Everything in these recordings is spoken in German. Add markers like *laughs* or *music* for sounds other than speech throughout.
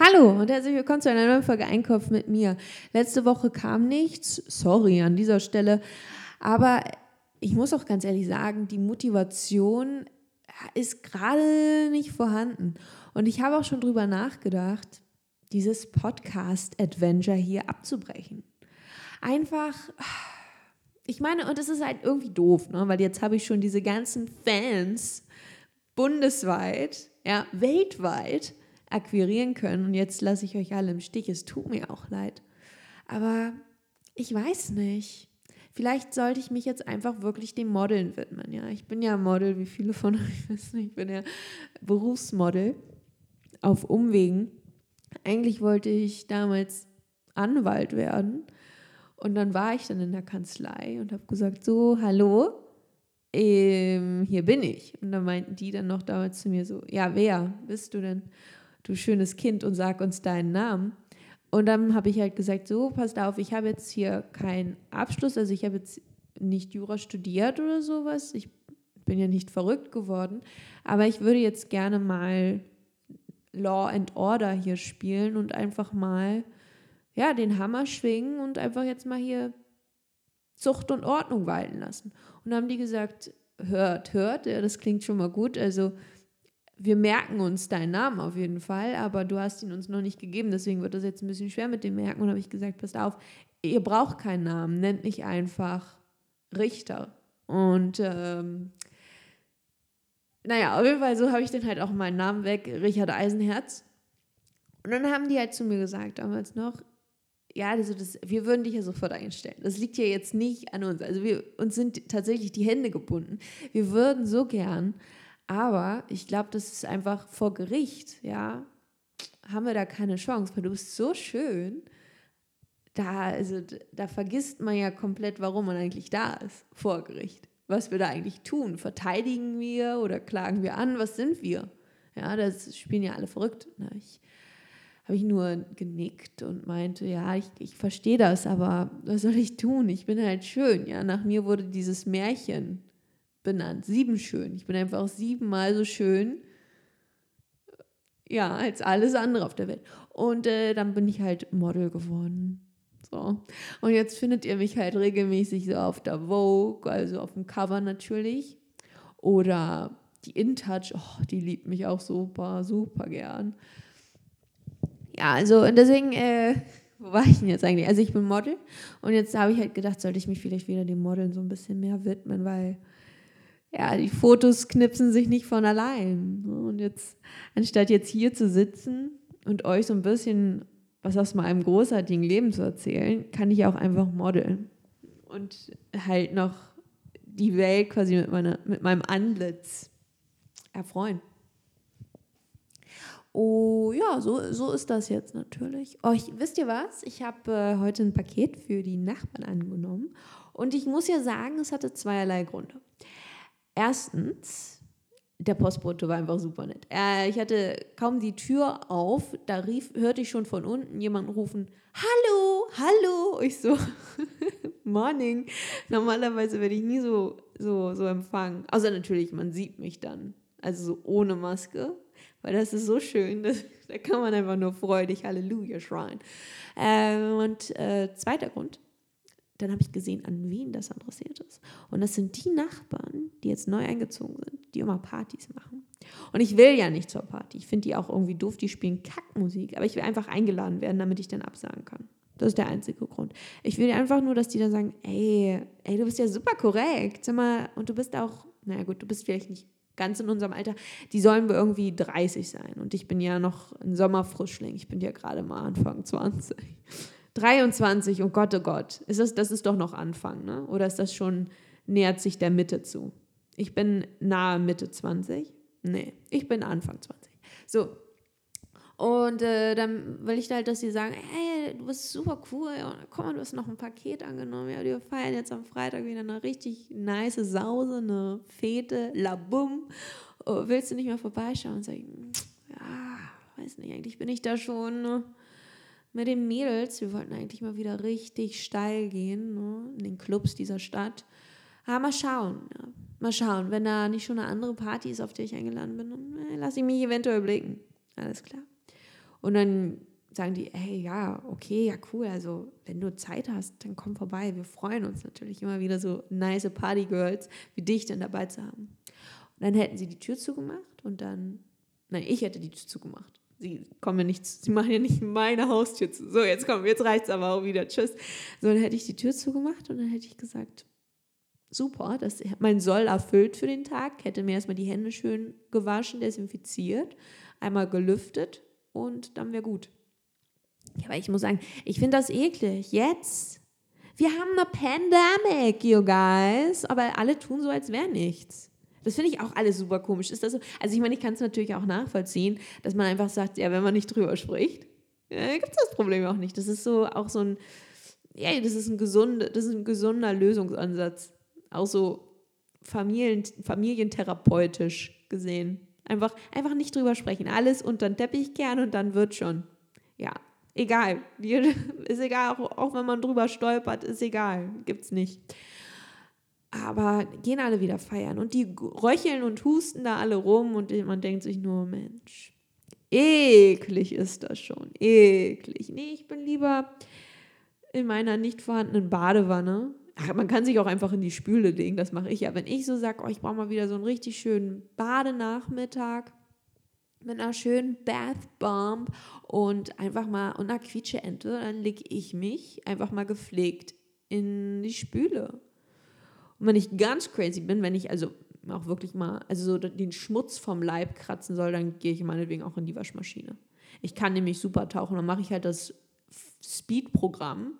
Hallo und herzlich willkommen zu einer neuen Folge Einkauf mit mir. Letzte Woche kam nichts, sorry an dieser Stelle, aber ich muss auch ganz ehrlich sagen, die Motivation ist gerade nicht vorhanden. Und ich habe auch schon drüber nachgedacht, dieses Podcast-Adventure hier abzubrechen. Einfach, ich meine, und es ist halt irgendwie doof, ne? weil jetzt habe ich schon diese ganzen Fans bundesweit, ja, weltweit akquirieren können. Und jetzt lasse ich euch alle im Stich. Es tut mir auch leid. Aber ich weiß nicht. Vielleicht sollte ich mich jetzt einfach wirklich dem Modeln widmen. Ja, ich bin ja Model, wie viele von euch *laughs* wissen. Ich bin ja Berufsmodel auf Umwegen. Eigentlich wollte ich damals Anwalt werden. Und dann war ich dann in der Kanzlei und habe gesagt, so, hallo, ähm, hier bin ich. Und dann meinten die dann noch damals zu mir so, ja, wer bist du denn? Du schönes Kind und sag uns deinen Namen. Und dann habe ich halt gesagt, so, passt auf, ich habe jetzt hier keinen Abschluss, also ich habe jetzt nicht Jura studiert oder sowas, ich bin ja nicht verrückt geworden, aber ich würde jetzt gerne mal Law and Order hier spielen und einfach mal, ja, den Hammer schwingen und einfach jetzt mal hier Zucht und Ordnung walten lassen. Und dann haben die gesagt, hört, hört, ja, das klingt schon mal gut, also wir merken uns deinen Namen auf jeden Fall, aber du hast ihn uns noch nicht gegeben, deswegen wird das jetzt ein bisschen schwer mit dem Merken. Und habe ich gesagt, passt auf, ihr braucht keinen Namen, nennt mich einfach Richter. Und ähm, naja, auf jeden Fall so habe ich dann halt auch meinen Namen weg, Richard Eisenherz. Und dann haben die halt zu mir gesagt, damals noch, ja, also das, wir würden dich ja sofort einstellen. Das liegt ja jetzt nicht an uns. Also wir, uns sind tatsächlich die Hände gebunden. Wir würden so gern aber ich glaube, das ist einfach vor Gericht, ja, haben wir da keine Chance, weil du bist so schön. Da, also, da vergisst man ja komplett, warum man eigentlich da ist vor Gericht. Was wir da eigentlich tun. Verteidigen wir oder klagen wir an? Was sind wir? Ja, das spielen ja alle verrückt. Na, ich habe ich nur genickt und meinte, ja, ich, ich verstehe das, aber was soll ich tun? Ich bin halt schön. Ja, nach mir wurde dieses Märchen benannt. Sieben schön. Ich bin einfach siebenmal so schön, ja, als alles andere auf der Welt. Und äh, dann bin ich halt Model geworden. So. Und jetzt findet ihr mich halt regelmäßig so auf der Vogue, also auf dem Cover natürlich. Oder die InTouch, oh, die liebt mich auch super, super gern. Ja, also und deswegen, äh, wo war ich denn jetzt eigentlich? Also ich bin Model und jetzt habe ich halt gedacht, sollte ich mich vielleicht wieder dem Modeln so ein bisschen mehr widmen, weil ja, die Fotos knipsen sich nicht von allein. Und jetzt, anstatt jetzt hier zu sitzen und euch so ein bisschen was aus meinem großartigen Leben zu erzählen, kann ich auch einfach modeln. Und halt noch die Welt quasi mit, meiner, mit meinem Antlitz erfreuen. Oh ja, so, so ist das jetzt natürlich. Oh, ich, wisst ihr was? Ich habe äh, heute ein Paket für die Nachbarn angenommen und ich muss ja sagen, es hatte zweierlei Gründe. Erstens, der Postbote war einfach super nett. Äh, ich hatte kaum die Tür auf, da rief, hörte ich schon von unten jemanden rufen, Hallo, hallo. Ich so, *laughs* Morning. Normalerweise werde ich nie so, so, so empfangen. Außer natürlich, man sieht mich dann. Also so ohne Maske. Weil das ist so schön, das, da kann man einfach nur freudig Halleluja schreien. Äh, und äh, zweiter Grund, dann habe ich gesehen, an wen das adressiert ist. Und das sind die Nachbarn, die jetzt neu eingezogen sind, die immer Partys machen. Und ich will ja nicht zur Party. Ich finde die auch irgendwie doof, die spielen Kackmusik. Aber ich will einfach eingeladen werden, damit ich dann absagen kann. Das ist der einzige Grund. Ich will einfach nur, dass die dann sagen, ey, ey, du bist ja super korrekt. Sag mal, und du bist auch, naja gut, du bist vielleicht nicht ganz in unserem Alter. Die sollen wir irgendwie 30 sein. Und ich bin ja noch ein Sommerfrischling. Ich bin ja gerade mal Anfang 20. 23, oh Gott, oh Gott. Ist das, das ist doch noch Anfang, ne? Oder ist das schon, nähert sich der Mitte zu? Ich bin nahe Mitte 20. Nee, ich bin Anfang 20. So. Und äh, dann will ich halt, dass sie sagen, hey, du bist super cool, komm mal, du hast noch ein Paket angenommen, ja, wir feiern jetzt am Freitag wieder eine richtig nice Sause, eine Fete, la bum. Oh, willst du nicht mehr vorbeischauen? Und sagen, ja, weiß nicht, eigentlich bin ich da schon, ne? Mit den Mädels. Wir wollten eigentlich mal wieder richtig steil gehen, ne, in den Clubs dieser Stadt. Aber mal schauen. Ja. Mal schauen. Wenn da nicht schon eine andere Party ist, auf die ich eingeladen bin, dann äh, lasse ich mich eventuell blicken. Alles klar. Und dann sagen die, hey, ja, okay, ja, cool, also wenn du Zeit hast, dann komm vorbei. Wir freuen uns natürlich immer wieder so nice Partygirls wie dich dann dabei zu haben. Und dann hätten sie die Tür zugemacht und dann, nein, ich hätte die Tür zugemacht. Sie kommen nicht, sie machen ja nicht meine Haustür zu. So, jetzt kommen, jetzt reicht es aber auch wieder. Tschüss. So, dann hätte ich die Tür zugemacht und dann hätte ich gesagt, super, das mein Soll erfüllt für den Tag, hätte mir erstmal die Hände schön gewaschen, desinfiziert, einmal gelüftet und dann wäre gut. Ja, aber ich muss sagen, ich finde das eklig. Jetzt. Wir haben eine Pandemic, you guys. Aber alle tun so, als wäre nichts. Das finde ich auch alles super komisch. Ist das so? Also ich meine, ich kann es natürlich auch nachvollziehen, dass man einfach sagt, ja, wenn man nicht drüber spricht, ja, gibt es das Problem auch nicht. Das ist so auch so ein, ja, das ist ein, gesund, das ist ein gesunder Lösungsansatz. Auch so Familien, familientherapeutisch gesehen. Einfach, einfach nicht drüber sprechen. Alles unter den Teppich kehren und dann wird schon. Ja, egal. *laughs* Ist egal, auch, auch wenn man drüber stolpert, ist egal. Gibt's nicht. Aber gehen alle wieder feiern. Und die röcheln und husten da alle rum und man denkt sich nur, Mensch, eklig ist das schon. Eklig. Nee, ich bin lieber in meiner nicht vorhandenen Badewanne. Ach, man kann sich auch einfach in die Spüle legen, das mache ich ja. Wenn ich so sage, oh, ich brauche mal wieder so einen richtig schönen Badenachmittag, mit einer schönen Bath Bomb und einfach mal und einer Quietscheente, dann lege ich mich einfach mal gepflegt in die Spüle. Und wenn ich ganz crazy bin, wenn ich also auch wirklich mal, also so den Schmutz vom Leib kratzen soll, dann gehe ich meinetwegen auch in die Waschmaschine. Ich kann nämlich super tauchen, dann mache ich halt das Speed-Programm,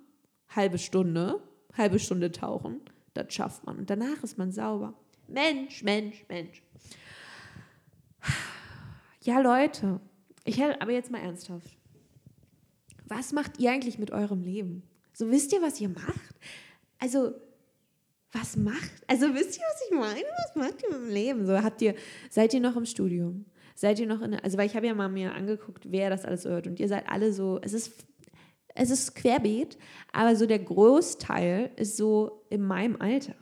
halbe Stunde, halbe Stunde tauchen, das schafft man. Und danach ist man sauber. Mensch, Mensch, Mensch. Ja, Leute, ich hätte aber jetzt mal ernsthaft. Was macht ihr eigentlich mit eurem Leben? So wisst ihr, was ihr macht? Also, was macht? Also wisst ihr, was ich meine? Was macht ihr mit dem Leben? So habt ihr, seid ihr noch im Studium? Seid ihr noch in, also weil ich habe ja mal mir angeguckt, wer das alles hört und ihr seid alle so, es ist, es ist querbeet, aber so der Großteil ist so in meinem Alter,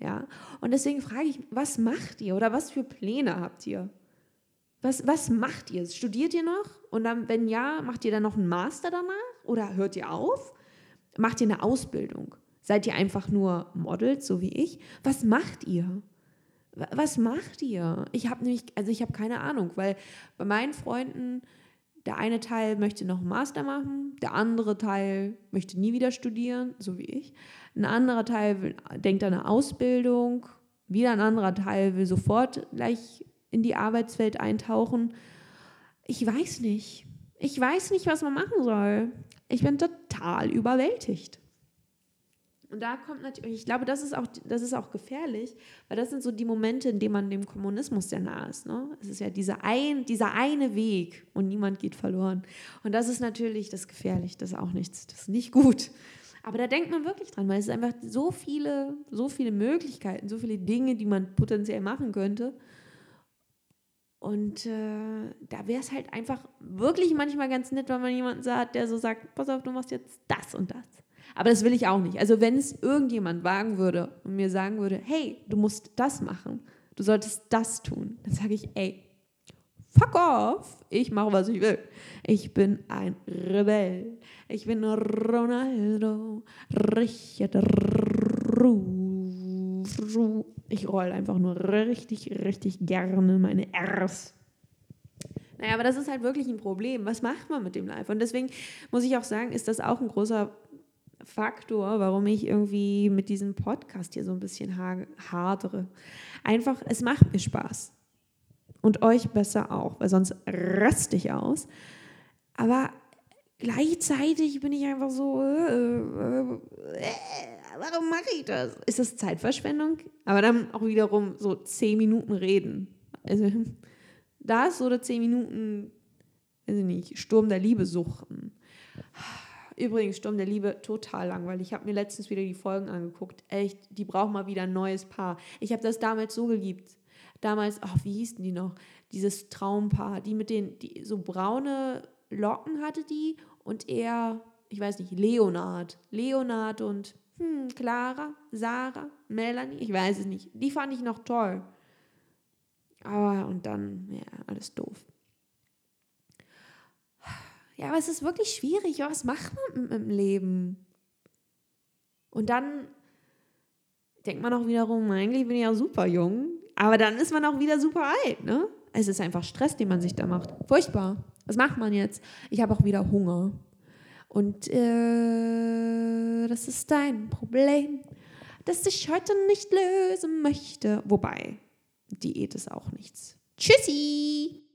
ja. Und deswegen frage ich, was macht ihr oder was für Pläne habt ihr? Was, was macht ihr? Studiert ihr noch? Und dann, wenn ja, macht ihr dann noch einen Master danach? Oder hört ihr auf? Macht ihr eine Ausbildung? Seid ihr einfach nur Models, so wie ich? Was macht ihr? Was macht ihr? Ich habe nämlich, also ich habe keine Ahnung, weil bei meinen Freunden, der eine Teil möchte noch einen Master machen, der andere Teil möchte nie wieder studieren, so wie ich. Ein anderer Teil will, denkt an eine Ausbildung, wieder ein anderer Teil will sofort gleich in die Arbeitswelt eintauchen. Ich weiß nicht. Ich weiß nicht, was man machen soll. Ich bin total überwältigt. Und da kommt natürlich, ich glaube, das ist auch, das ist auch gefährlich, weil das sind so die Momente, in denen man dem Kommunismus sehr nah ist. Ne? Es ist ja dieser, ein, dieser eine Weg und niemand geht verloren. Und das ist natürlich das gefährlich, das ist auch nichts, das ist nicht gut. Aber da denkt man wirklich dran, weil es einfach so viele, so viele Möglichkeiten, so viele Dinge, die man potenziell machen könnte. Und äh, da wäre es halt einfach wirklich manchmal ganz nett, wenn man jemanden sagt, der so sagt, pass auf, du machst jetzt das und das. Aber das will ich auch nicht. Also wenn es irgendjemand wagen würde und mir sagen würde, hey, du musst das machen, du solltest das tun, dann sage ich, ey, fuck off, ich mache, was ich will. Ich bin ein Rebell. Ich bin Ronaldo, Richard Ruh ich roll einfach nur richtig, richtig gerne meine Rs. Naja, aber das ist halt wirklich ein Problem. Was macht man mit dem Live? Und deswegen muss ich auch sagen, ist das auch ein großer Faktor, warum ich irgendwie mit diesem Podcast hier so ein bisschen hadere. Einfach, es macht mir Spaß. Und euch besser auch, weil sonst raste ich aus. Aber gleichzeitig bin ich einfach so, äh, äh, äh warum mache ich das? Ist das Zeitverschwendung? Aber dann auch wiederum so zehn Minuten reden. Also *laughs* das oder zehn Minuten, weiß ich nicht, Sturm der Liebe suchen. Übrigens, Sturm der Liebe, total langweilig. Ich habe mir letztens wieder die Folgen angeguckt. Echt, die brauchen mal wieder ein neues Paar. Ich habe das damals so geliebt. Damals, ach, wie hießen die noch? Dieses Traumpaar, die mit den, die so braune Locken hatte die und er, ich weiß nicht, Leonard. Leonard und hm, Clara, Sarah, Melanie, ich weiß es nicht. Die fand ich noch toll. Aber und dann, ja, alles doof. Ja, aber es ist wirklich schwierig. Was macht man im Leben? Und dann denkt man auch wiederum, eigentlich bin ich ja super jung. Aber dann ist man auch wieder super alt, ne? Es ist einfach Stress, den man sich da macht. Furchtbar. Was macht man jetzt? Ich habe auch wieder Hunger. Und äh, das ist dein Problem, das ich heute nicht lösen möchte. Wobei, Diät ist auch nichts. Tschüssi!